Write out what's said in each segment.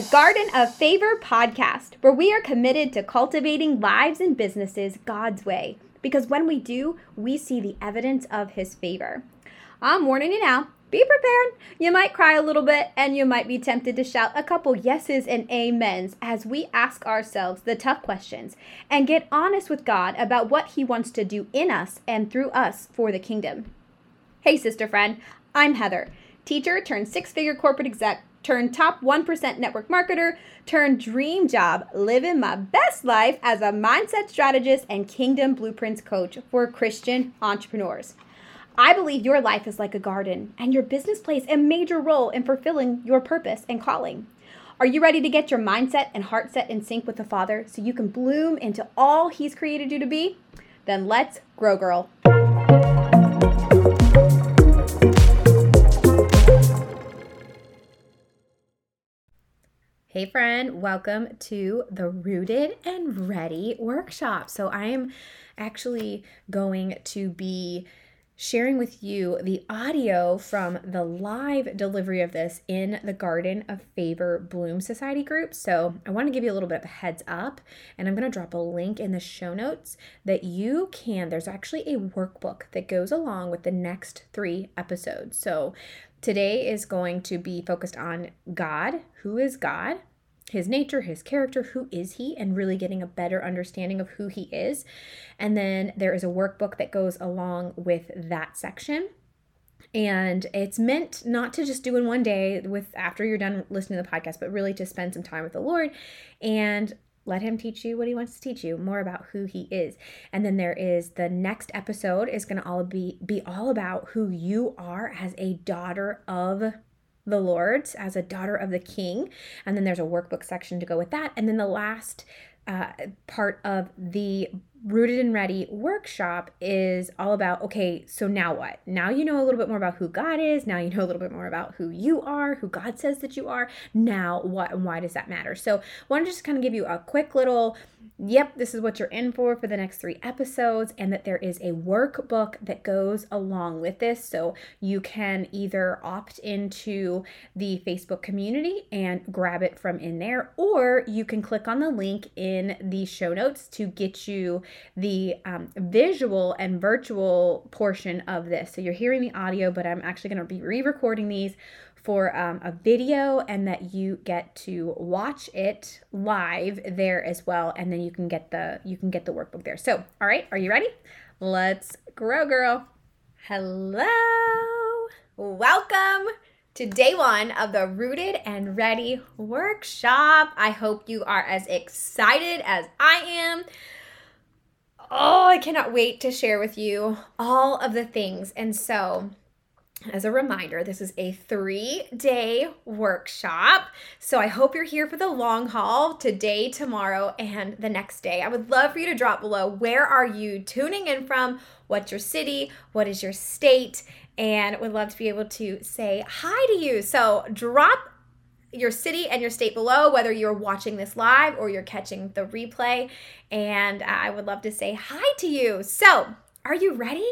The Garden of Favor podcast, where we are committed to cultivating lives and businesses God's way. Because when we do, we see the evidence of His favor. I'm warning you now. Be prepared. You might cry a little bit and you might be tempted to shout a couple yeses and amens as we ask ourselves the tough questions and get honest with God about what He wants to do in us and through us for the kingdom. Hey, sister friend, I'm Heather, teacher turned six figure corporate exec turn top 1% network marketer, turn dream job, living my best life as a mindset strategist and kingdom blueprints coach for Christian entrepreneurs. I believe your life is like a garden, and your business plays a major role in fulfilling your purpose and calling. Are you ready to get your mindset and heart set in sync with the Father so you can bloom into all He's created you to be? Then let's grow, girl. Hey, friend, welcome to the Rooted and Ready workshop. So, I am actually going to be sharing with you the audio from the live delivery of this in the Garden of Favor Bloom Society group. So, I want to give you a little bit of a heads up, and I'm going to drop a link in the show notes that you can. There's actually a workbook that goes along with the next three episodes. So, Today is going to be focused on God, who is God, his nature, his character, who is he, and really getting a better understanding of who he is. And then there is a workbook that goes along with that section. And it's meant not to just do in one day with after you're done listening to the podcast, but really to spend some time with the Lord and let him teach you what he wants to teach you more about who he is and then there is the next episode is going to all be be all about who you are as a daughter of the Lord as a daughter of the king. And then there's a workbook section to go with that. And then the last uh, part of the Rooted and Ready workshop is all about okay, so now what? Now you know a little bit more about who God is. Now you know a little bit more about who you are, who God says that you are. Now what and why does that matter? So, I want to just kind of give you a quick little yep, this is what you're in for for the next three episodes, and that there is a workbook that goes along with this. So you can either opt into the Facebook community and grab it from in there, or you can click on the link in the show notes to get you the um, visual and virtual portion of this. So you're hearing the audio, but I'm actually going to be re recording these for um, a video and that you get to watch it live there as well and then you can get the you can get the workbook there. So all right are you ready? Let's grow girl. Hello. Welcome to day one of the rooted and ready workshop. I hope you are as excited as i am oh i cannot wait to share with you all of the things and so as a reminder, this is a three day workshop. So I hope you're here for the long haul today, tomorrow, and the next day. I would love for you to drop below where are you tuning in from? What's your city? What is your state? And would love to be able to say hi to you. So drop your city and your state below, whether you're watching this live or you're catching the replay. And I would love to say hi to you. So, are you ready?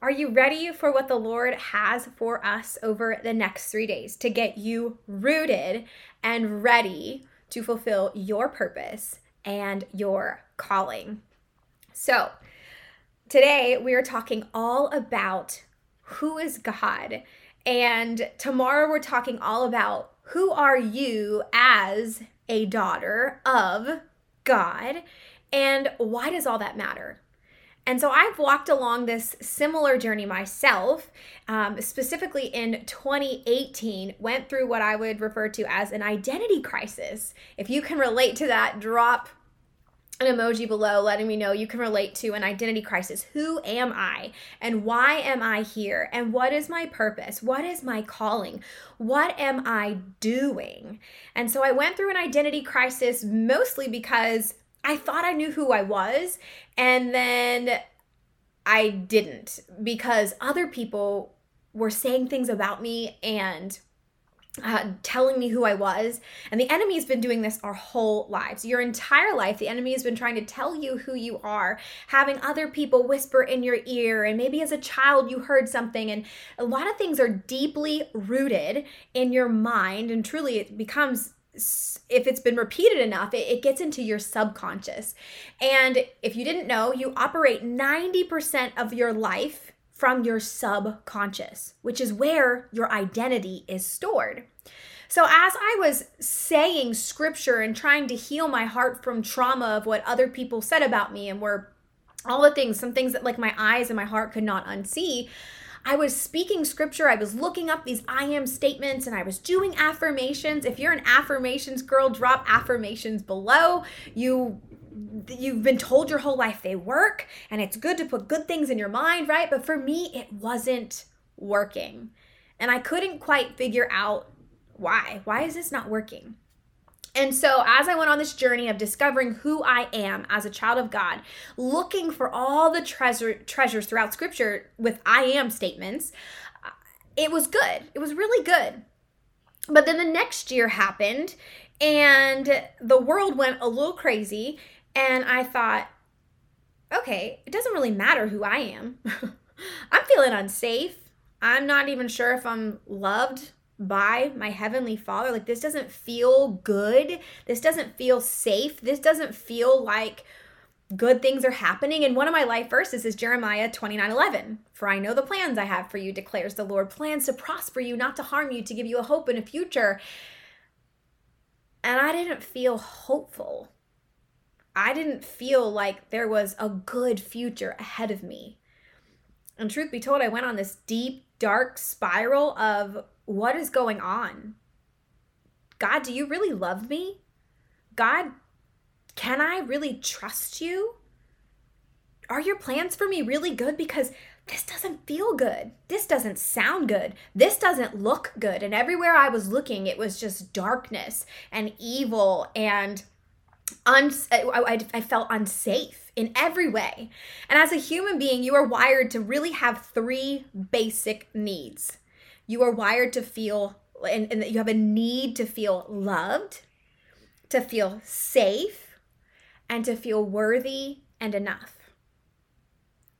Are you ready for what the Lord has for us over the next three days to get you rooted and ready to fulfill your purpose and your calling? So, today we are talking all about who is God. And tomorrow we're talking all about who are you as a daughter of God and why does all that matter? And so I've walked along this similar journey myself, um, specifically in 2018, went through what I would refer to as an identity crisis. If you can relate to that, drop an emoji below letting me know you can relate to an identity crisis. Who am I? And why am I here? And what is my purpose? What is my calling? What am I doing? And so I went through an identity crisis mostly because I thought I knew who I was, and then I didn't because other people were saying things about me and uh, telling me who I was. And the enemy has been doing this our whole lives. Your entire life, the enemy has been trying to tell you who you are, having other people whisper in your ear. And maybe as a child, you heard something. And a lot of things are deeply rooted in your mind. And truly, it becomes if it's been repeated enough, it, it, gets into your subconscious. And if you didn't know, you operate 90% of your life from your subconscious, which is where your identity is stored. So, as I was saying scripture and trying to heal my heart from trauma of what other people said about me and were all the things, some things that like my eyes and my heart could not unsee, I was speaking scripture, I was looking up these I am statements, and I was doing affirmations. If you're an affirmations girl, drop affirmations below. You you've been told your whole life they work and it's good to put good things in your mind, right? But for me, it wasn't working. And I couldn't quite figure out why. Why is this not working? And so, as I went on this journey of discovering who I am as a child of God, looking for all the treasure treasures throughout Scripture with I am statements, uh, it was good. It was really good. But then the next year happened, and the world went a little crazy, and I thought, okay, it doesn't really matter who I am. I'm feeling unsafe. I'm not even sure if I'm loved by my heavenly father. Like this doesn't feel good. This doesn't feel safe. This doesn't feel like good things are happening. And one of my life verses is jeremiah 29 11 for i know the plans i have for you declares the lord plans to prosper you not to harm you to give you a hope and a future. And i didn't feel hopeful i didn't feel like there was a good future ahead of me and truth be told i went on this deep dark spiral of what is going on? God, do you really love me? God, can I really trust you? Are your plans for me really good? Because this doesn't feel good. This doesn't sound good. This doesn't look good. And everywhere I was looking, it was just darkness and evil and I, I felt unsafe in every way. And as a human being, you are wired to really have three basic needs you are wired to feel and, and you have a need to feel loved, to feel safe, and to feel worthy and enough.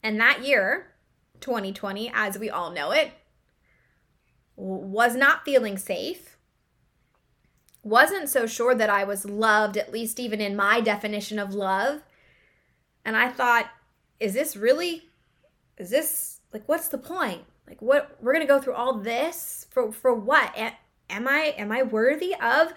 And that year, 2020, as we all know it, was not feeling safe, wasn't so sure that I was loved, at least even in my definition of love. And I thought, is this really, is this like, what's the point? Like what we're to go through all this for for what? Am I am I worthy of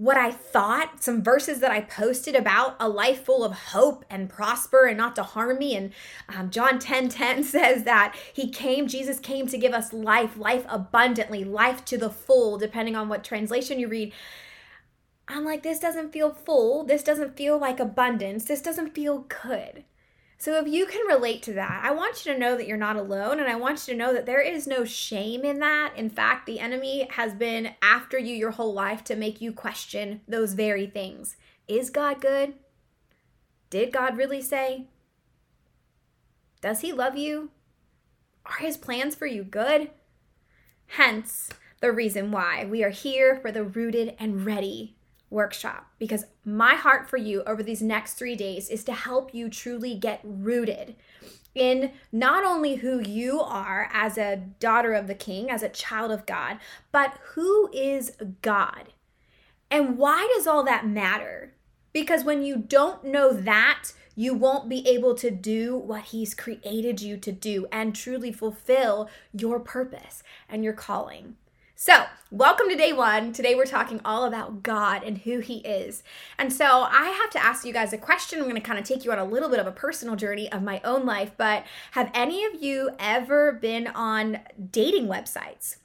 what I thought, some verses that I posted about a life full of hope and prosper and not to harm me. And um, John 10 10 says that he came, Jesus came to give us life, life abundantly, life to the full, depending on what translation you read. I'm like, this doesn't feel full. This doesn't feel like abundance. This doesn't feel good. So if you can relate to that, I want you to know that you're not alone and I want you to know that there is no shame in that. In fact, the enemy has been after you your whole life to make you question those very things. Is God good? Did God really say? Does he love you? Are his plans for you good? Hence, the reason why we are here for the rooted and ready workshop because my heart for you over these next three days is to help you truly get rooted in not only who you are as a daughter of the king, as a child of God, but who is God. And why does all that matter? Because when you don't know that, you won't be able to do what He's created you to do and truly fulfill your purpose and your calling. So, welcome to day one. Today we're talking all about God and who He is. And so, I have to ask you guys a question. I'm going to kind of take you on a little bit of a personal journey of my own life. But have any of you ever been on dating websites?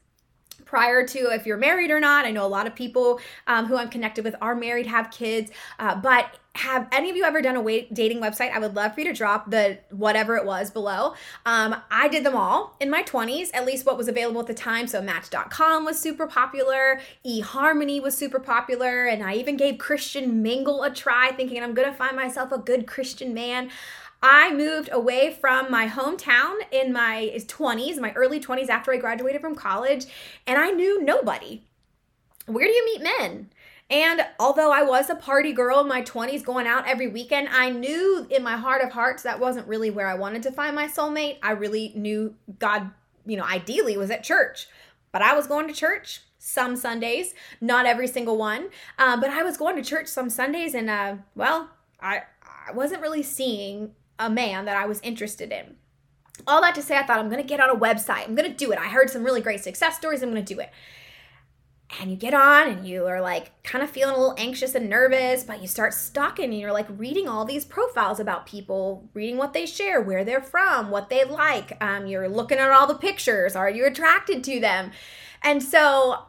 prior to if you're married or not. I know a lot of people um, who I'm connected with are married, have kids, uh, but have any of you ever done a dating website? I would love for you to drop the whatever it was below. Um, I did them all in my 20s, at least what was available at the time. So Match.com was super popular, eHarmony was super popular, and I even gave Christian Mingle a try, thinking I'm gonna find myself a good Christian man. I moved away from my hometown in my 20s, my early 20s after I graduated from college, and I knew nobody. Where do you meet men? And although I was a party girl in my 20s going out every weekend, I knew in my heart of hearts that wasn't really where I wanted to find my soulmate. I really knew God, you know, ideally was at church. But I was going to church some Sundays, not every single one. Um, but I was going to church some Sundays, and uh, well, I I wasn't really seeing a man that I was interested in. All that to say, I thought I'm gonna get on a website. I'm gonna do it. I heard some really great success stories. I'm gonna do it and you get on and you are like kind of feeling a little anxious and nervous, but you start stalking and you're like reading all these profiles about people, reading what they share, where they're from, what they like. Um, you're looking at all the pictures. Are you attracted to them? And so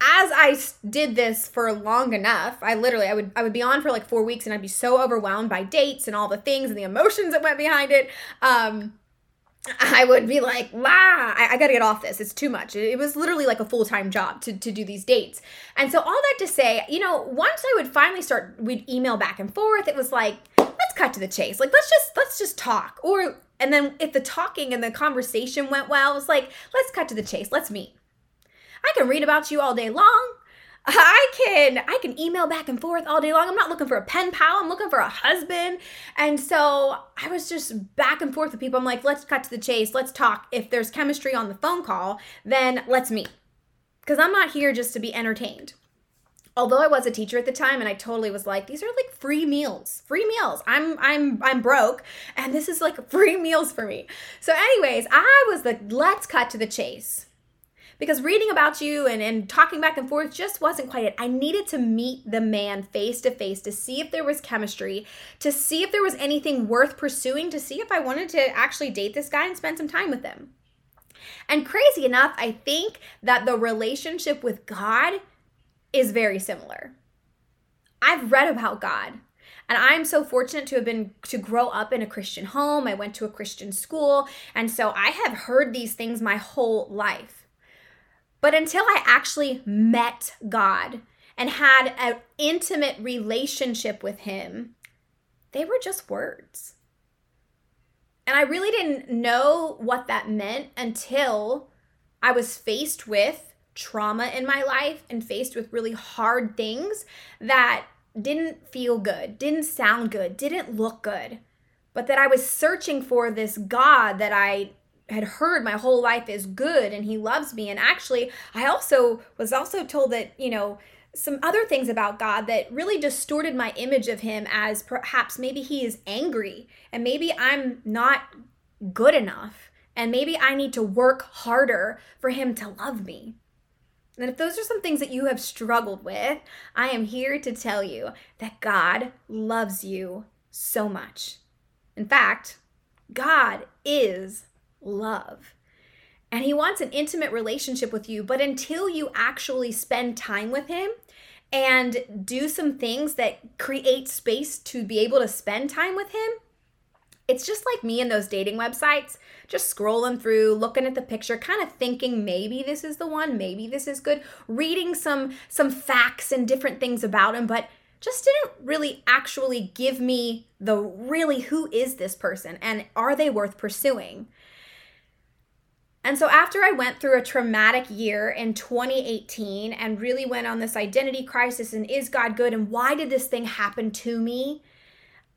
as I did this for long enough, I literally I would I would be on for like four weeks and I'd be so overwhelmed by dates and all the things and the emotions that went behind it. Um, I would be like, "Wow, I, I got to get off this. It's too much." It, it was literally like a full time job to to do these dates. And so all that to say, you know, once I would finally start, we'd email back and forth. It was like, let's cut to the chase. Like, let's just let's just talk. Or and then if the talking and the conversation went well, it was like, let's cut to the chase. Let's meet. I can read about you all day long. I can I can email back and forth all day long. I'm not looking for a pen pal. I'm looking for a husband. And so I was just back and forth with people. I'm like, let's cut to the chase. Let's talk. If there's chemistry on the phone call, then let's meet. Because I'm not here just to be entertained. Although I was a teacher at the time and I totally was like, these are like free meals. Free meals. I'm I'm I'm broke and this is like free meals for me. So anyways, I was like, let's cut to the chase because reading about you and, and talking back and forth just wasn't quite it. I needed to meet the man face to face to see if there was chemistry, to see if there was anything worth pursuing, to see if I wanted to actually date this guy and spend some time with him. And crazy enough, I think that the relationship with God is very similar. I've read about God. And I'm so fortunate to have been to grow up in a Christian home. I went to a Christian school, and so I have heard these things my whole life. But until I actually met God and had an intimate relationship with Him, they were just words. And I really didn't know what that meant until I was faced with trauma in my life and faced with really hard things that didn't feel good, didn't sound good, didn't look good, but that I was searching for this God that I had heard my whole life is good and he loves me. And actually i also was also told that you know some other things about god that really distorted my image of him as perhaps maybe he is angry and maybe i'm not good enough and maybe i need to work harder for him to love me. And if those are some things that you have struggled with i am here to tell you that god loves you so much. In fact god is love. And he wants an intimate relationship with you, but until you actually spend time with him and do some things that create space to be able to spend time with him, it's just like me and those dating websites, just scrolling through, looking at the picture, kind of thinking maybe this is the one, maybe this is good, reading some some facts and different things about him, but just didn't really actually give me the really who is this person and are they worth pursuing? And so, after I went through a traumatic year in 2018 and really went on this identity crisis and is God good and why did this thing happen to me?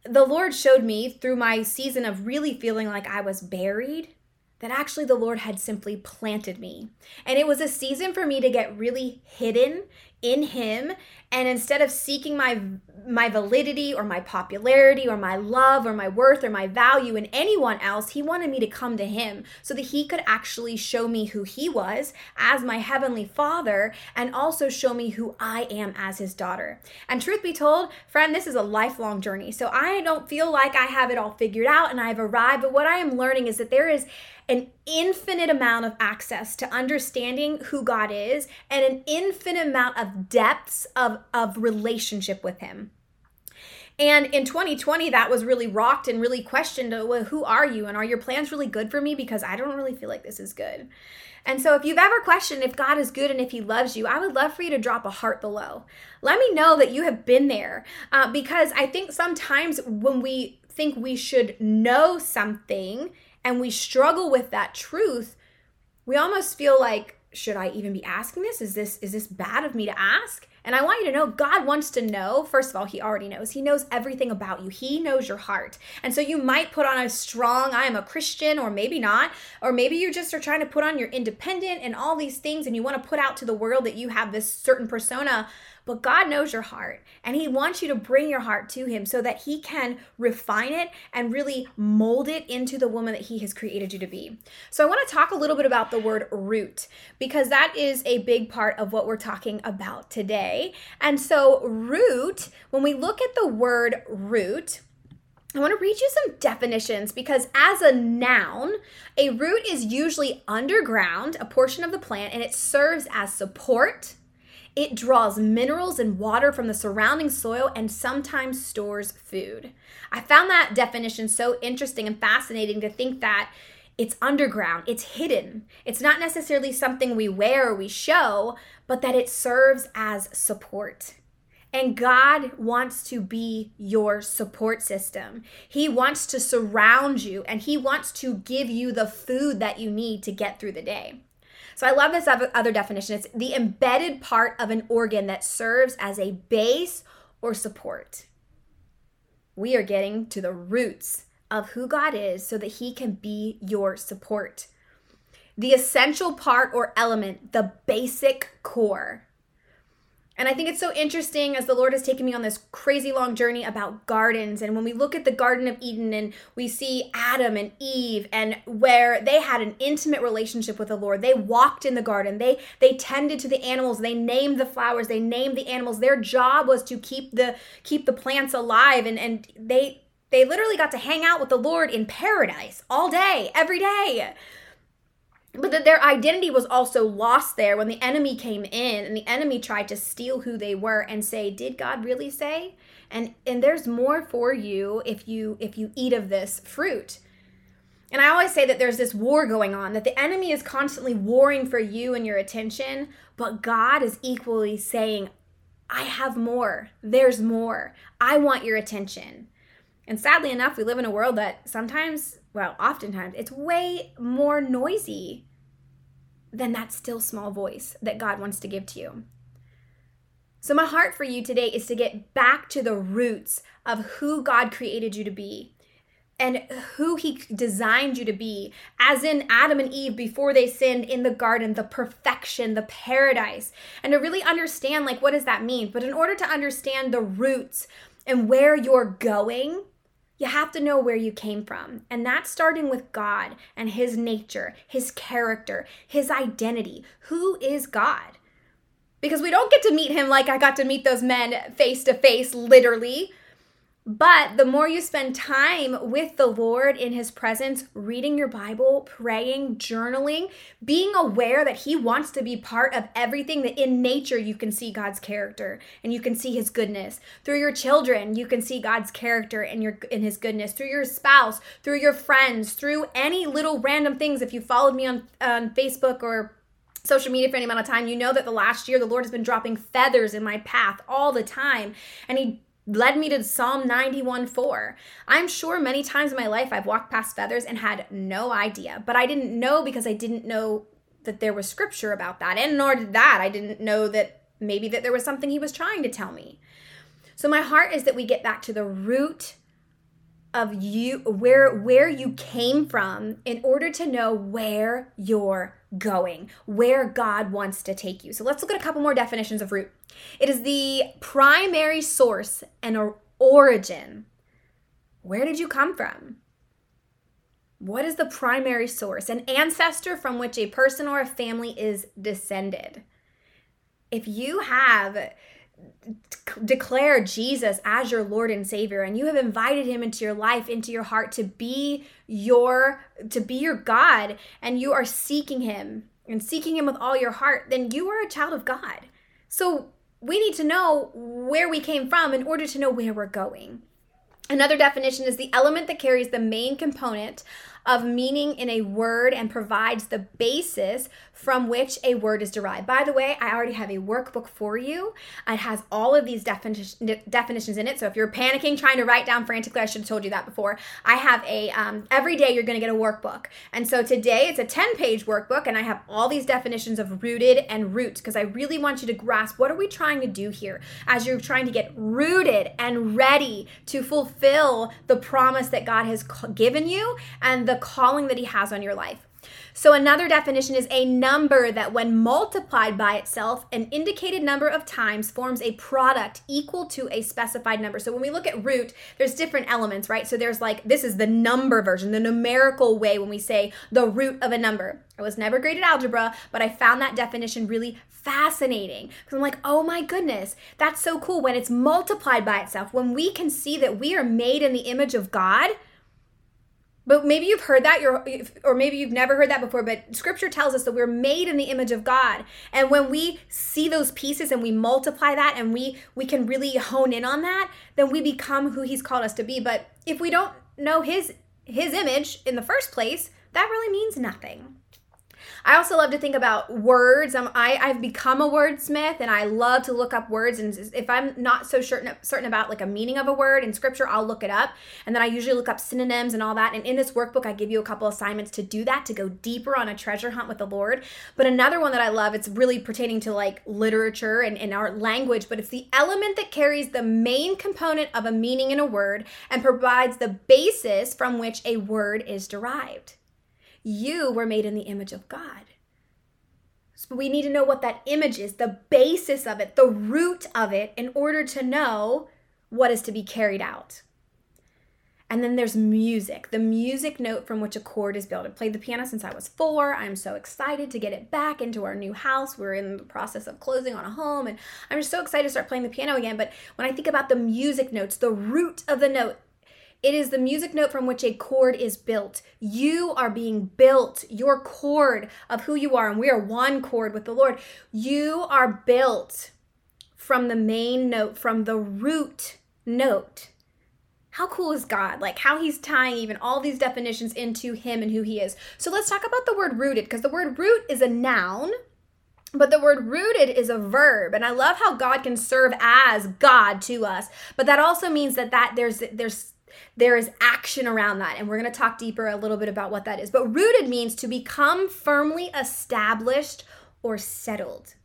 The Lord showed me through my season of really feeling like I was buried that actually the Lord had simply planted me. And it was a season for me to get really hidden in him and instead of seeking my my validity or my popularity or my love or my worth or my value in anyone else he wanted me to come to him so that he could actually show me who he was as my heavenly father and also show me who I am as his daughter and truth be told friend this is a lifelong journey so I don't feel like I have it all figured out and I've arrived but what I am learning is that there is an infinite amount of access to understanding who God is and an infinite amount of depths of, of relationship with Him. And in 2020, that was really rocked and really questioned uh, well, who are you? And are your plans really good for me? Because I don't really feel like this is good. And so, if you've ever questioned if God is good and if He loves you, I would love for you to drop a heart below. Let me know that you have been there uh, because I think sometimes when we think we should know something and we struggle with that truth, we almost feel like should I even be asking this? Is this is this bad of me to ask? And I want you to know God wants to know. First of all, he already knows. He knows everything about you. He knows your heart. And so you might put on a strong I am a Christian or maybe not, or maybe you just are trying to put on your independent and all these things and you want to put out to the world that you have this certain persona but God knows your heart, and He wants you to bring your heart to Him so that He can refine it and really mold it into the woman that He has created you to be. So, I want to talk a little bit about the word root because that is a big part of what we're talking about today. And so, root, when we look at the word root, I want to read you some definitions because, as a noun, a root is usually underground, a portion of the plant, and it serves as support, it draws minerals and water from the surrounding soil and sometimes stores food. I found that definition so interesting and fascinating to think that it's underground, it's hidden. It's not necessarily something we wear or we show, but that it serves as support. And God wants to be your support system. He wants to surround you and He wants to give you the food that you need to get through the day. So I love this other definition. It's the embedded part of an organ that serves as a base or support. We are getting to the roots of who God is so that He can be your support. The essential part or element, the basic core. And I think it's so interesting as the Lord has taken me on this crazy long journey about gardens. And when we look at the Garden of Eden and we see Adam and Eve and where they had an intimate relationship with the Lord, they walked in the garden, they they tended to the animals, they named the flowers, they named the animals. Their job was to keep the keep the plants alive. And and they they literally got to hang out with the Lord in paradise all day, every day but that their identity was also lost there when the enemy came in and the enemy tried to steal who they were and say did god really say? And and there's more for you if you if you eat of this fruit. And i always say that there's this war going on that the enemy is constantly warring for you and your attention but god is equally saying i have more. There's more. I want your attention and sadly enough we live in a world that sometimes well, oftentimes, it's way more noisy than that still small voice that God wants to give to you. So, my heart for you today is to get back to the roots of who God created you to be and who He designed you to be, as in Adam and Eve before they sinned in the garden, the perfection, the paradise, and to really understand, like, what does that mean? But in order to understand the roots and where you're going, you have to know where you came from. And that's starting with God and His nature, His character, His identity. Who is God? Because we don't get to meet Him like I got to meet those men face to face, literally. But the more you spend time with the Lord in His presence, reading your Bible, praying, journaling, being aware that He wants to be part of everything, that in nature you can see God's character and you can see His goodness. Through your children, you can see God's character and your in His goodness. Through your spouse, through your friends, through any little random things. If you followed me on, on Facebook or social media for any amount of time, you know that the last year the Lord has been dropping feathers in my path all the time. And He led me to Psalm 91 4. I'm sure many times in my life I've walked past feathers and had no idea, but I didn't know because I didn't know that there was scripture about that. And nor did that. I didn't know that maybe that there was something he was trying to tell me. So my heart is that we get back to the root of you where where you came from in order to know where you're going, where God wants to take you. So let's look at a couple more definitions of root. It is the primary source and origin. Where did you come from? What is the primary source? An ancestor from which a person or a family is descended. If you have declare Jesus as your Lord and Savior and you have invited him into your life into your heart to be your to be your God and you are seeking him and seeking him with all your heart then you are a child of God. So we need to know where we came from in order to know where we're going. Another definition is the element that carries the main component of meaning in a word and provides the basis from which a word is derived. By the way, I already have a workbook for you. It has all of these defini- definitions in it. So if you're panicking trying to write down frantically, I should have told you that before. I have a um, every day you're to get a workbook, and so today it's a 10 page workbook, and I have all these definitions of rooted and roots because I really want you to grasp what are we trying to do here as you're trying to get rooted and ready to fulfill the promise that God has given you and the calling that He has on your life. So, another definition is a number that, when multiplied by itself, an indicated number of times forms a product equal to a specified number. So, when we look at root, there's different elements, right? So, there's like this is the number version, the numerical way when we say the root of a number. I was never great at algebra, but I found that definition really fascinating because I'm like, oh my goodness, that's so cool when it's multiplied by itself. When we can see that we are made in the image of God but maybe you've heard that, or maybe you've never heard that before. But Scripture tells us that we're made in the image of God, and when we see those pieces and we multiply that, and we we can really hone in on that, then we become who He's called us to be. But if we don't know His His image in the first place, that really means nothing. I also love to think about words. Um, I, I've become a wordsmith and I love to look up words. And if I'm not so certain, certain about like a meaning of a word in scripture, I'll look it up. And then I usually look up synonyms and all that. And in this workbook, I give you a couple assignments to do that, to go deeper on a treasure hunt with the Lord. But another one that I love, it's really pertaining to like literature and, and our language, but it's the element that carries the main component of a meaning in a word and provides the basis from which a word is derived. You were made in the image of God. So we need to know what that image is, the basis of it, the root of it, in order to know what is to be carried out. And then there's music, the music note from which a chord is built. I played the piano since I was four. I'm so excited to get it back into our new house. We're in the process of closing on a home, and I'm just so excited to start playing the piano again. But when I think about the music notes, the root of the note, it is the music note from which a chord is built. You are being built, your chord of who you are, and we are one chord with the Lord. You are built from the main note, from the root note. How cool is God? Like how he's tying even all these definitions into him and who he is. So let's talk about the word rooted because the word root is a noun. But the word rooted is a verb, and I love how God can serve as God to us. But that also means that that there's there's there is action around that. And we're going to talk deeper a little bit about what that is. But rooted means to become firmly established or settled,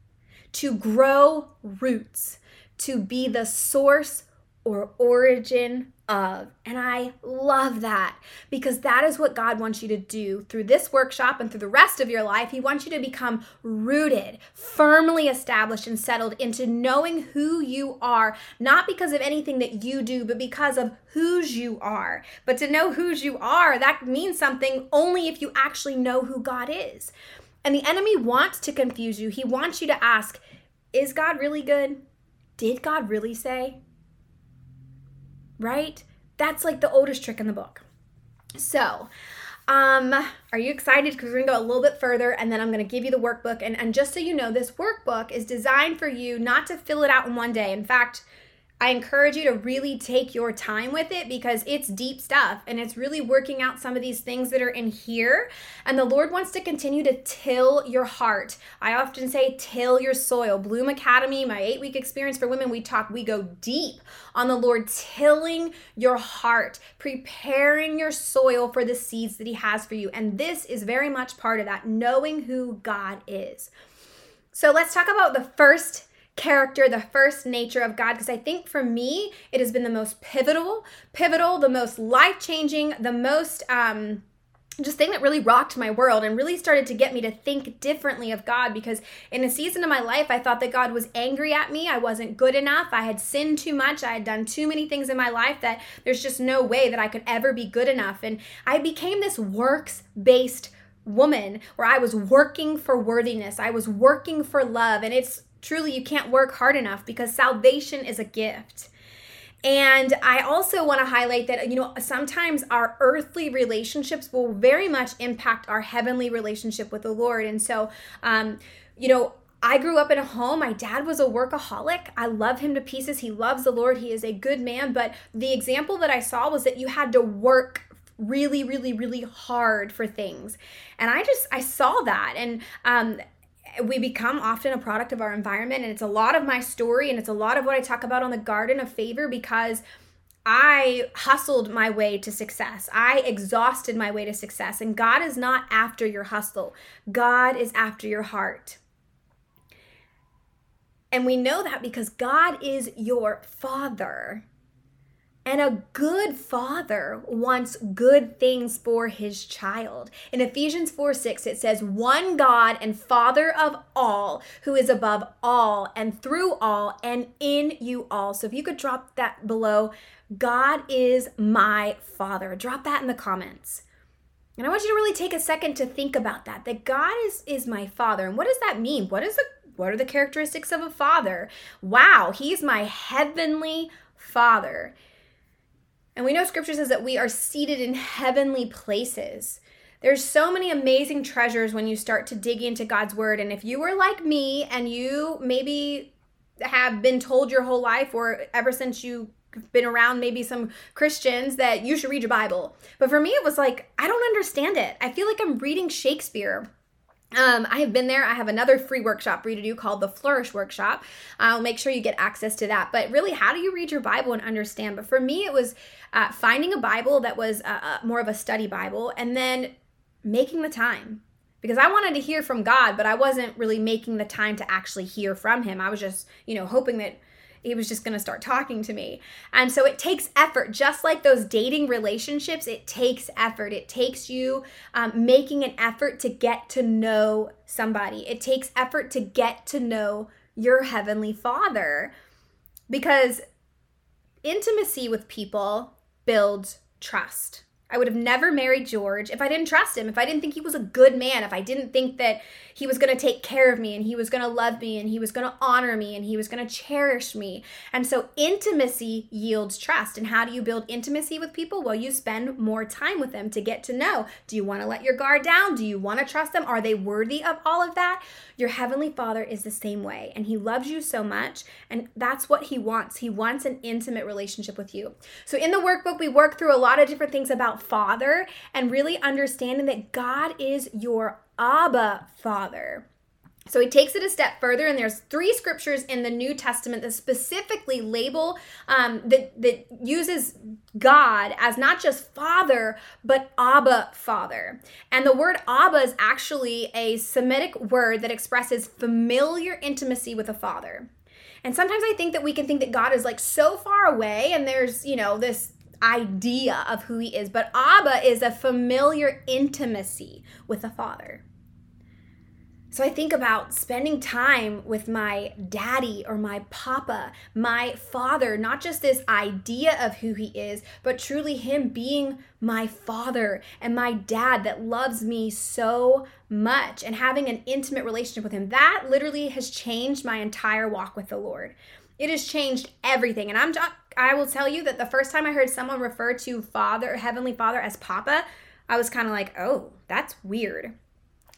to grow roots, to be the source or origin of. And I love that because that is what God wants you to do through this workshop and through the rest of your life. He wants you to become rooted, firmly established, and settled into knowing who you are, not because of anything that you do, but because of whose you are. But to know whose you are, that means something only if you actually know who God is. And the enemy wants to confuse you. He wants you to ask, Is God really good? Did God really say? Right? That's like the oldest trick in the book. So, um, are you excited? Because we're gonna go a little bit further and then I'm gonna give you the workbook. And, and just so you know, this workbook is designed for you not to fill it out in one day. In fact, I encourage you to really take your time with it because it's deep stuff and it's really working out some of these things that are in here. And the Lord wants to continue to till your heart. I often say, till your soil. Bloom Academy, my eight week experience for women, we talk, we go deep on the Lord tilling your heart, preparing your soil for the seeds that He has for you. And this is very much part of that, knowing who God is. So let's talk about the first character, the first nature of God, because I think for me, it has been the most pivotal, pivotal, the most life changing, the most, um, just thing that really rocked my world and really started to get me to think differently of God because in a season of my life I thought that God was angry at me. I wasn't good enough. I had sinned too much. I had done too many things in my life that there's just no way that I could ever be good enough. And I became this works-based woman where I was working for worthiness. I was working for love and it's Truly, you can't work hard enough because salvation is a gift. And I also want to highlight that, you know, sometimes our earthly relationships will very much impact our heavenly relationship with the Lord. And so, um, you know, I grew up in a home. My dad was a workaholic. I love him to pieces. He loves the Lord. He is a good man. But the example that I saw was that you had to work really, really, really hard for things. And I just, I saw that. And, um, we become often a product of our environment and it's a lot of my story and it's a lot of what I talk about on the garden of favor because I hustled my way to success. I exhausted my way to success. And God is not after your hustle, God is after your heart. And we know that because God is your father. And a good father wants good things for his child. In Ephesians 4 6, it says, One God and Father of all, who is above all and through all and in you all. So if you could drop that below, God is my father. Drop that in the comments. And I want you to really take a second to think about that. That God is is my father. And what does that mean? What is the what are the characteristics of a father? Wow, he's my heavenly father. And we know scripture says that we are seated in heavenly places. There's so many amazing treasures when you start to dig into God's word. And if you were like me and you maybe have been told your whole life or ever since you've been around maybe some Christians that you should read your Bible. But for me, it was like, I don't understand it. I feel like I'm reading Shakespeare um, I have been there. I have another free workshop for you to do called the Flourish Workshop. I'll make sure you get access to that. But really, how do you read your Bible and understand? But for me, it was uh, finding a Bible that was uh, uh, more of a study Bible and then making the time. Because I wanted to hear from God, but I wasn't really making the time to actually hear from Him. I was just, you know, hoping that he was just going to start talking to me. And so it takes effort, just like those dating relationships, it takes effort. It takes you um, making an effort to get to know somebody, it takes effort to get to know your Heavenly Father because intimacy with people builds trust. I would have never married George if I didn't trust him, if I didn't think he was a good man, if I didn't think that he was going to take care of me and he was going to love me and he was going to honor me and he was going to cherish me. And so intimacy yields trust. And how do you build intimacy with people? Well, you spend more time with them to get to know. Do you want to let your guard down? Do you want to trust them? Are they worthy of all of that? Your heavenly Father is the same way and he loves you so much and that's what he wants. He wants an intimate relationship with you. So in the workbook we work through a lot of different things about father and really understanding that God is your Abba Father. So he takes it a step further, and there's three scriptures in the New Testament that specifically label um, that that uses God as not just Father but Abba Father. And the word Abba is actually a Semitic word that expresses familiar intimacy with a father. And sometimes I think that we can think that God is like so far away, and there's you know this idea of who he is, but Abba is a familiar intimacy with a father. So I think about spending time with my daddy or my papa, my father, not just this idea of who he is, but truly him being my father and my dad that loves me so much and having an intimate relationship with him. That literally has changed my entire walk with the Lord. It has changed everything. And I'm I will tell you that the first time I heard someone refer to Father, Heavenly Father as Papa, I was kind of like, "Oh, that's weird."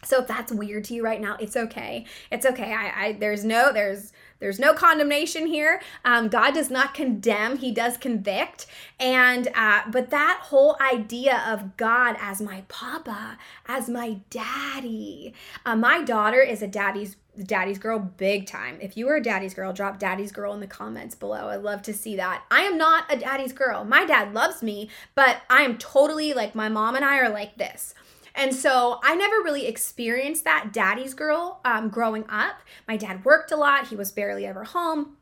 So if that's weird to you right now, it's okay. It's okay. I, I there's no there's there's no condemnation here. Um, God does not condemn; He does convict. And uh, but that whole idea of God as my papa, as my daddy. Uh, my daughter is a daddy's daddy's girl big time. If you are a daddy's girl, drop daddy's girl in the comments below. I'd love to see that. I am not a daddy's girl. My dad loves me, but I am totally like my mom and I are like this. And so I never really experienced that daddy's girl um, growing up. My dad worked a lot, he was barely ever home.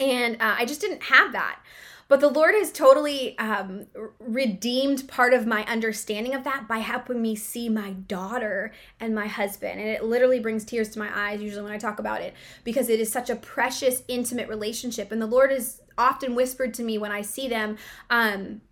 And uh, I just didn't have that. But the Lord has totally um, redeemed part of my understanding of that by helping me see my daughter and my husband. And it literally brings tears to my eyes usually when I talk about it because it is such a precious, intimate relationship. And the Lord has often whispered to me when I see them, um,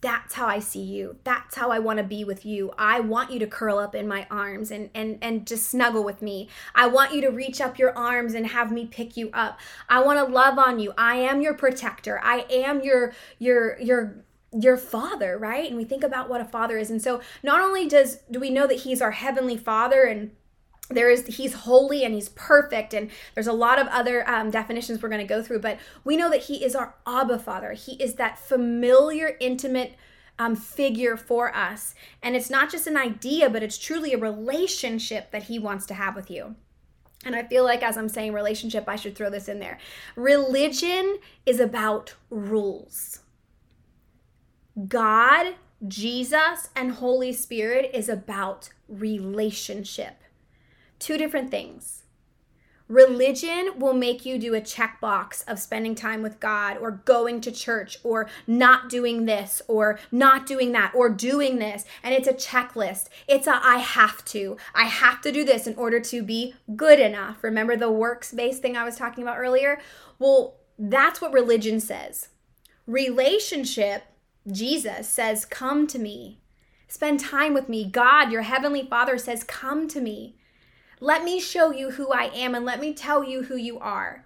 that's how I see you. That's how I want to be with you. I want you to curl up in my arms and and and just snuggle with me. I want you to reach up your arms and have me pick you up. I want to love on you. I am your protector. I am your your your your father, right? And we think about what a father is. And so not only does do we know that he's our heavenly father and there is he's holy and he's perfect and there's a lot of other um, definitions we're going to go through but we know that he is our abba father he is that familiar intimate um, figure for us. And it's not just an idea, but it's truly a relationship that He wants to have with you. And I feel like as I'm saying relationship, I should throw this in there. Religion is about rules. God, Jesus, and Holy Spirit is about relationship. Two different things. Religion will make you do a checkbox of spending time with God or going to church or not doing this or not doing that or doing this. And it's a checklist. It's a I have to. I have to do this in order to be good enough. Remember the works based thing I was talking about earlier? Well, that's what religion says. Relationship, Jesus says, Come to me. Spend time with me. God, your heavenly Father, says, Come to me. Let me show you who I am and let me tell you who you are.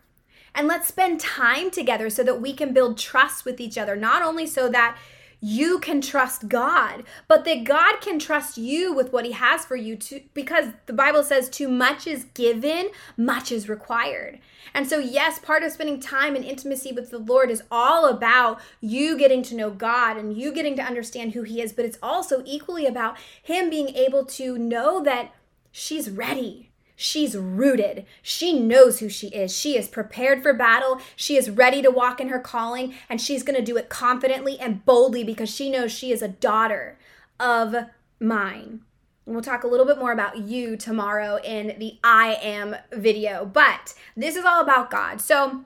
And let's spend time together so that we can build trust with each other, not only so that you can trust God, but that God can trust you with what He has for you too, because the Bible says, too much is given, much is required. And so, yes, part of spending time in intimacy with the Lord is all about you getting to know God and you getting to understand who He is, but it's also equally about Him being able to know that She's ready. She's rooted. She knows who she is. She is prepared for battle. She is ready to walk in her calling, and she's going to do it confidently and boldly because she knows she is a daughter of mine. And we'll talk a little bit more about you tomorrow in the I am video. But this is all about God. So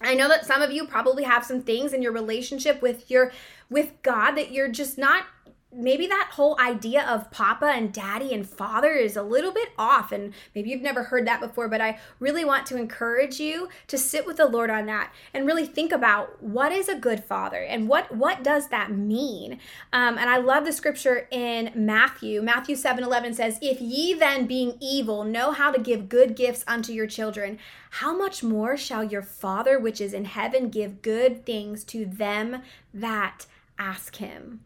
I know that some of you probably have some things in your relationship with your with God that you're just not maybe that whole idea of papa and daddy and father is a little bit off and maybe you've never heard that before but i really want to encourage you to sit with the lord on that and really think about what is a good father and what what does that mean? Um, and i love the scripture in matthew. Matthew 7 11 says if ye then being evil know how to give good gifts unto your children how much more shall your father which is in heaven give good things to them that ask him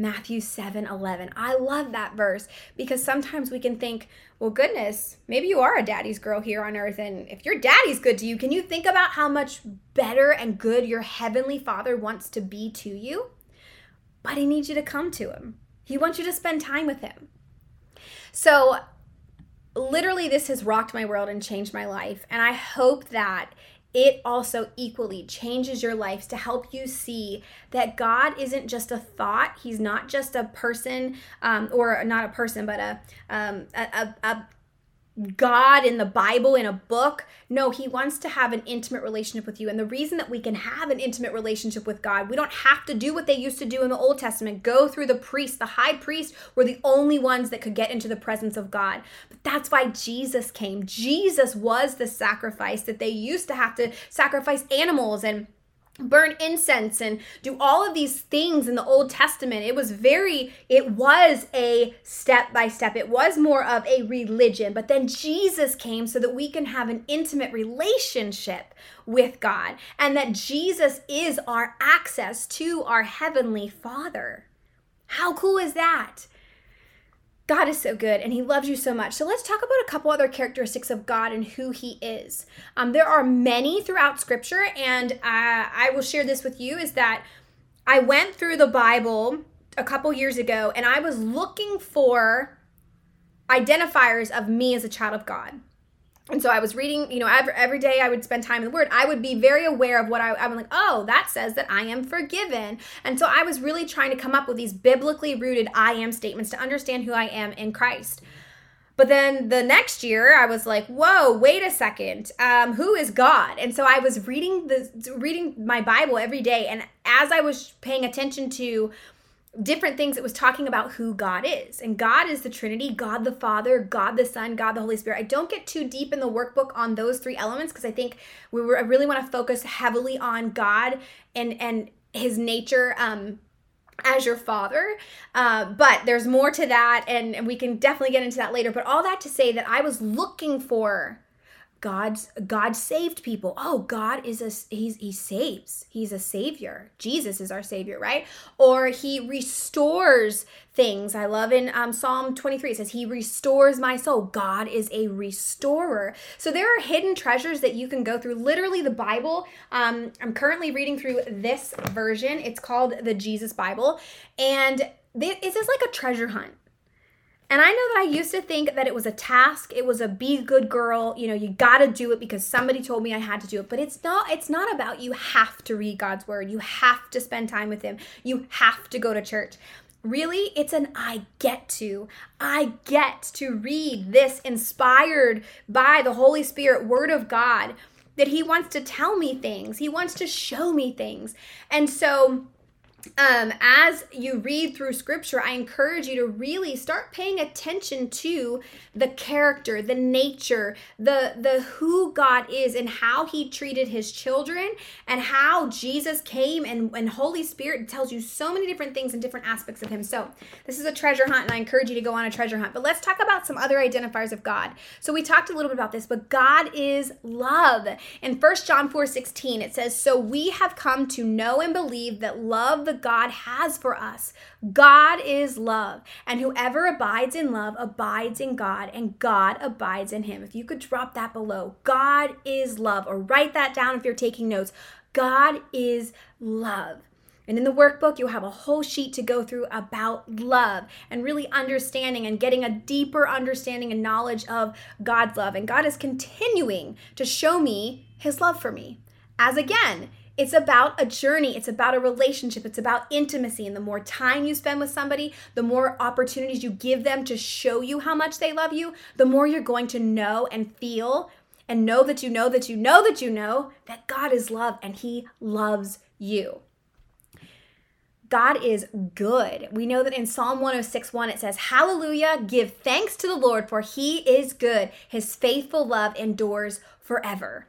Matthew 7 11. I love that verse because sometimes we can think, well, goodness, maybe you are a daddy's girl here on earth. And if your daddy's good to you, can you think about how much better and good your heavenly father wants to be to you? But he needs you to come to him, he wants you to spend time with him. So, literally, this has rocked my world and changed my life. And I hope that it also equally changes your life to help you see that God isn't just a thought. He's not just a person, um, or not a person, but a, um, a, a, a God in the Bible in a book. No, he wants to have an intimate relationship with you. And the reason that we can have an intimate relationship with God, we don't have to do what they used to do in the Old Testament go through the priest. The high priest were the only ones that could get into the presence of God. But that's why Jesus came. Jesus was the sacrifice that they used to have to sacrifice animals and burn incense and do all of these things in the Old Testament. It was very, it was a step by step, it was more of a religion. But then Jesus came so that we can have an intimate relationship with God and that Jesus is our access to our Heavenly Father. How cool is that? God is so good and he loves you so much. So let's talk about a couple other characteristics of God and who he is. Um, there are many throughout scripture, and uh, I will share this with you is that I went through the Bible a couple years ago and I was looking for identifiers of me as a child of God and so I was reading, you know, every, every day I would spend time in the Word. I would be very aware of what I, I was like, oh, that says that I am forgiven. And so I was really trying to come up with these biblically rooted I am statements to understand who I am in Christ. But then the next year, I was like, "Whoa, wait a second, um, who is God?" And so I was reading the reading my Bible every day, and as I was paying attention to different things it was talking about who God is. And God is the Trinity, God the Father, God the Son, God the Holy Spirit. I don't get too deep in the workbook on those three elements because I think we were I really want to focus heavily on God and and his nature um as your father uh, but there's more to that and, and we can definitely get into that later but all that to say that i was looking for God's God saved people. Oh, God is a he's he saves. He's a savior. Jesus is our savior, right? Or he restores things. I love in um, Psalm 23 it says he restores my soul. God is a restorer. So there are hidden treasures that you can go through. Literally the Bible. Um, I'm currently reading through this version. It's called the Jesus Bible and this is like a treasure hunt and I know that I used to think that it was a task, it was a be good girl, you know, you got to do it because somebody told me I had to do it. But it's not it's not about you have to read God's word. You have to spend time with him. You have to go to church. Really, it's an I get to. I get to read this inspired by the Holy Spirit word of God that he wants to tell me things. He wants to show me things. And so um, as you read through scripture, I encourage you to really start paying attention to the character, the nature, the the who God is and how he treated his children and how Jesus came and, and Holy Spirit tells you so many different things and different aspects of him. So this is a treasure hunt and I encourage you to go on a treasure hunt. But let's talk about some other identifiers of God. So we talked a little bit about this, but God is love. In 1 John 4 16, it says, So we have come to know and believe that love the God has for us. God is love, and whoever abides in love abides in God, and God abides in him. If you could drop that below, God is love, or write that down if you're taking notes. God is love. And in the workbook, you'll have a whole sheet to go through about love and really understanding and getting a deeper understanding and knowledge of God's love. And God is continuing to show me his love for me. As again, it's about a journey, it's about a relationship, it's about intimacy. And the more time you spend with somebody, the more opportunities you give them to show you how much they love you, the more you're going to know and feel and know that you know that you know that you know that God is love and He loves you. God is good. We know that in Psalm 106 1 it says, Hallelujah, give thanks to the Lord, for he is good. His faithful love endures forever.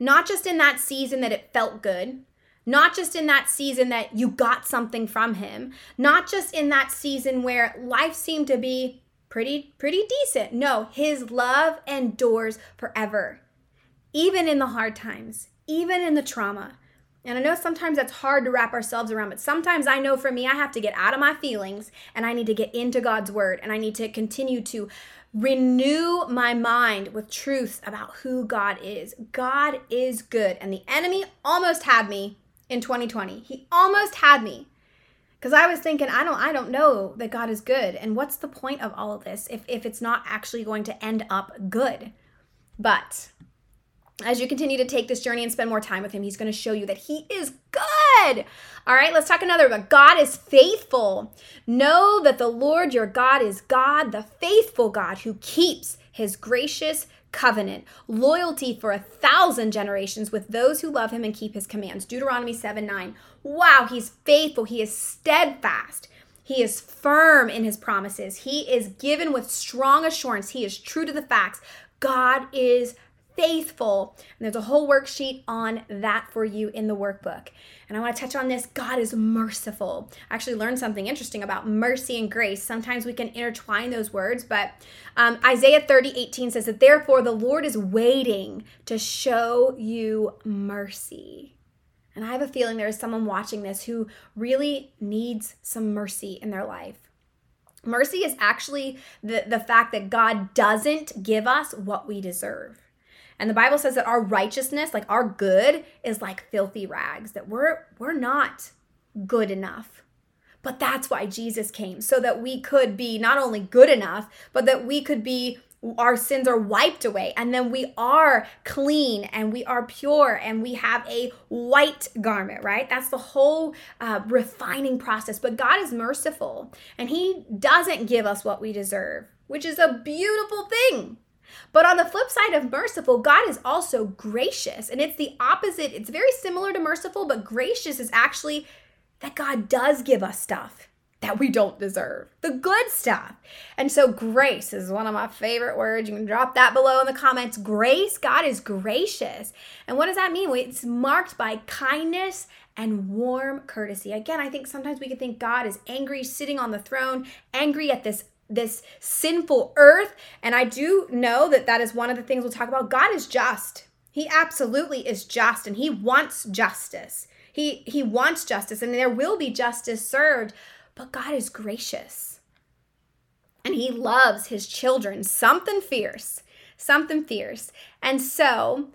Not just in that season that it felt good, not just in that season that you got something from him, not just in that season where life seemed to be pretty pretty decent. No, his love endures forever. Even in the hard times, even in the trauma. And I know sometimes that's hard to wrap ourselves around, but sometimes I know for me, I have to get out of my feelings and I need to get into God's word and I need to continue to renew my mind with truths about who God is. God is good. And the enemy almost had me in 2020. He almost had me. Cuz I was thinking I don't I don't know that God is good and what's the point of all of this if if it's not actually going to end up good. But as you continue to take this journey and spend more time with him, he's going to show you that he is good. All right, let's talk another one. God is faithful. Know that the Lord your God is God, the faithful God who keeps his gracious covenant, loyalty for a thousand generations with those who love him and keep his commands. Deuteronomy 7 9. Wow, he's faithful. He is steadfast. He is firm in his promises. He is given with strong assurance. He is true to the facts. God is faithful. And there's a whole worksheet on that for you in the workbook. And I want to touch on this God is merciful. I actually learned something interesting about mercy and grace. Sometimes we can intertwine those words, but um, Isaiah 30 18 says that therefore the Lord is waiting to show you mercy. And I have a feeling there is someone watching this who really needs some mercy in their life. Mercy is actually the, the fact that God doesn't give us what we deserve. And the Bible says that our righteousness, like our good, is like filthy rags, that we're we're not good enough. But that's why Jesus came, so that we could be not only good enough, but that we could be our sins are wiped away and then we are clean and we are pure and we have a white garment right? That's the whole uh, refining process. But god is merciful and he doesn't give us what we deserve which is a beautiful thing but on the flip side of merciful, God is also gracious. And it's the opposite. It's very similar to merciful, but gracious is actually that God does give us stuff that we don't deserve. The good stuff. And so grace is one of my favorite words. You can drop that below in the comments. Grace, God is gracious. And what does that mean? It's marked by kindness and warm courtesy. Again, I think sometimes we can think God is angry, sitting on the throne, angry at this this sinful earth. And I do know that that is one of the things we'll talk about. God is just. He absolutely is just and he wants justice. He he wants justice and there will be justice served, but God is gracious. And he loves his children, something fierce, something fierce. And so,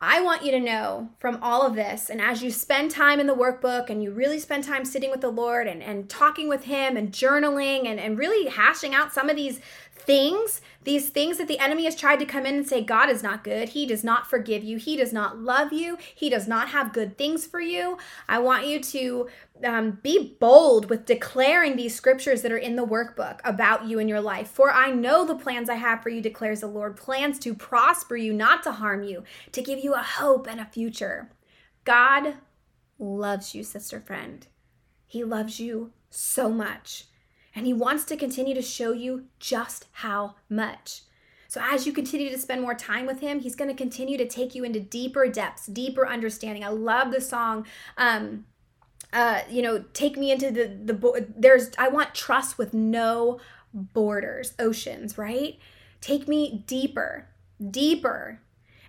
I want you to know from all of this, and as you spend time in the workbook and you really spend time sitting with the Lord and, and talking with Him and journaling and, and really hashing out some of these things, these things that the enemy has tried to come in and say, God is not good. He does not forgive you. He does not love you. He does not have good things for you. I want you to um, be bold with declaring these scriptures that are in the workbook about you and your life. For I know the plans I have for you, declares the Lord plans to prosper you, not to harm you, to give you a hope and a future. God loves you, sister friend. He loves you so much. And He wants to continue to show you just how much. So, as you continue to spend more time with Him, He's going to continue to take you into deeper depths, deeper understanding. I love the song. Um, uh, you know, take me into the the bo- there's I want trust with no borders, oceans, right? Take me deeper, deeper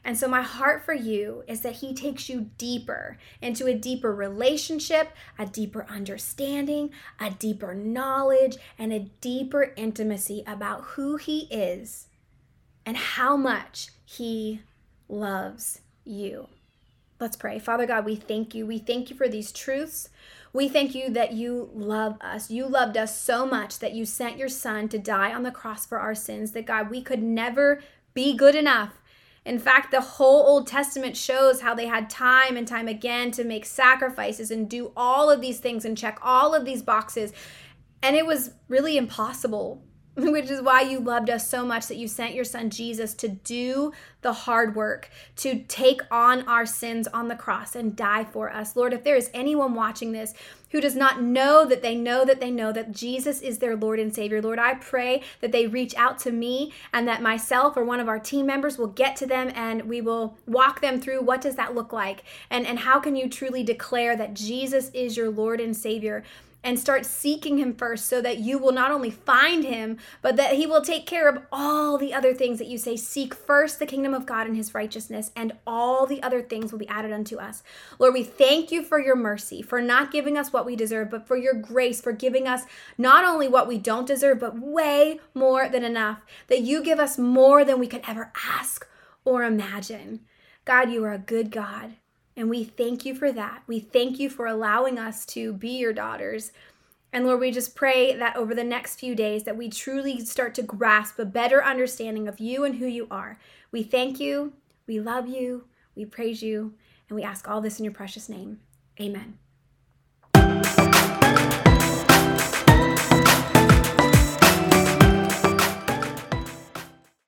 and so, my heart for you is that He takes you deeper into a deeper relationship, a deeper understanding, a deeper knowledge, and a deeper intimacy about who He is and how much He loves you. Let's pray. Father God, we thank you. We thank you for these truths. We thank you that you love us. You loved us so much that you sent your son to die on the cross for our sins, that God, we could never be good enough in fact, the whole Old Testament shows how they had time and time again to make sacrifices and do all of these things and check all of these boxes. And it was really impossible which is why you loved us so much that you sent your son Jesus to do the hard work, to take on our sins on the cross and die for us. Lord, if there is anyone watching this who does not know that they know that they know that Jesus is their Lord and Savior, Lord, I pray that they reach out to me and that myself or one of our team members will get to them and we will walk them through what does that look like and, and how can you truly declare that Jesus is your Lord and Savior and start seeking him first so that you will not only find him, but that he will take care of all the other things that you say. Seek first the kingdom of God and his righteousness, and all the other things will be added unto us. Lord, we thank you for your mercy, for not giving us what we deserve, but for your grace, for giving us not only what we don't deserve, but way more than enough. That you give us more than we could ever ask or imagine. God, you are a good God. And we thank you for that. We thank you for allowing us to be your daughters. And Lord, we just pray that over the next few days that we truly start to grasp a better understanding of you and who you are. We thank you, we love you, we praise you, and we ask all this in your precious name. Amen.